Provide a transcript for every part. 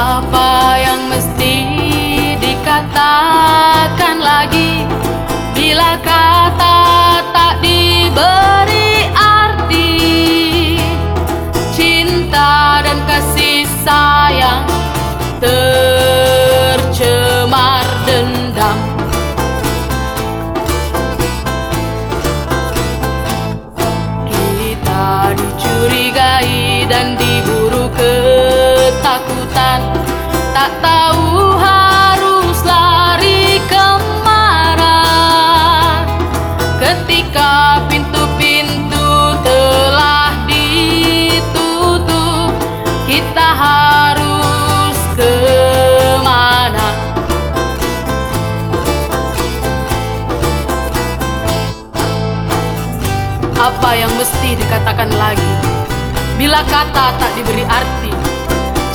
Apa yang mesti dikatakan lagi? Bila kata tak diberi arti Cinta dan kasih sayang Tercemar dendam. Kita dicurigai dan Apa yang mesti dikatakan lagi? Bila kata tak diberi arti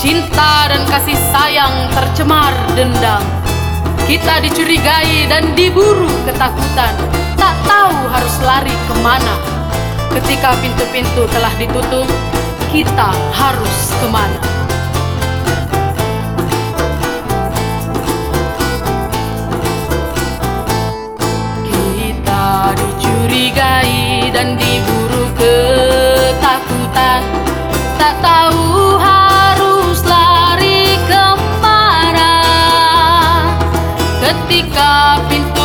Cinta dan kasih sayang tercemar dendam. Kita dicurigai dan diburu ketakutan. Tak tahu harus lari ke mana. Ketika pintu-pintu telah ditutup Kita harus ke mana lari ke mana Ketika pintu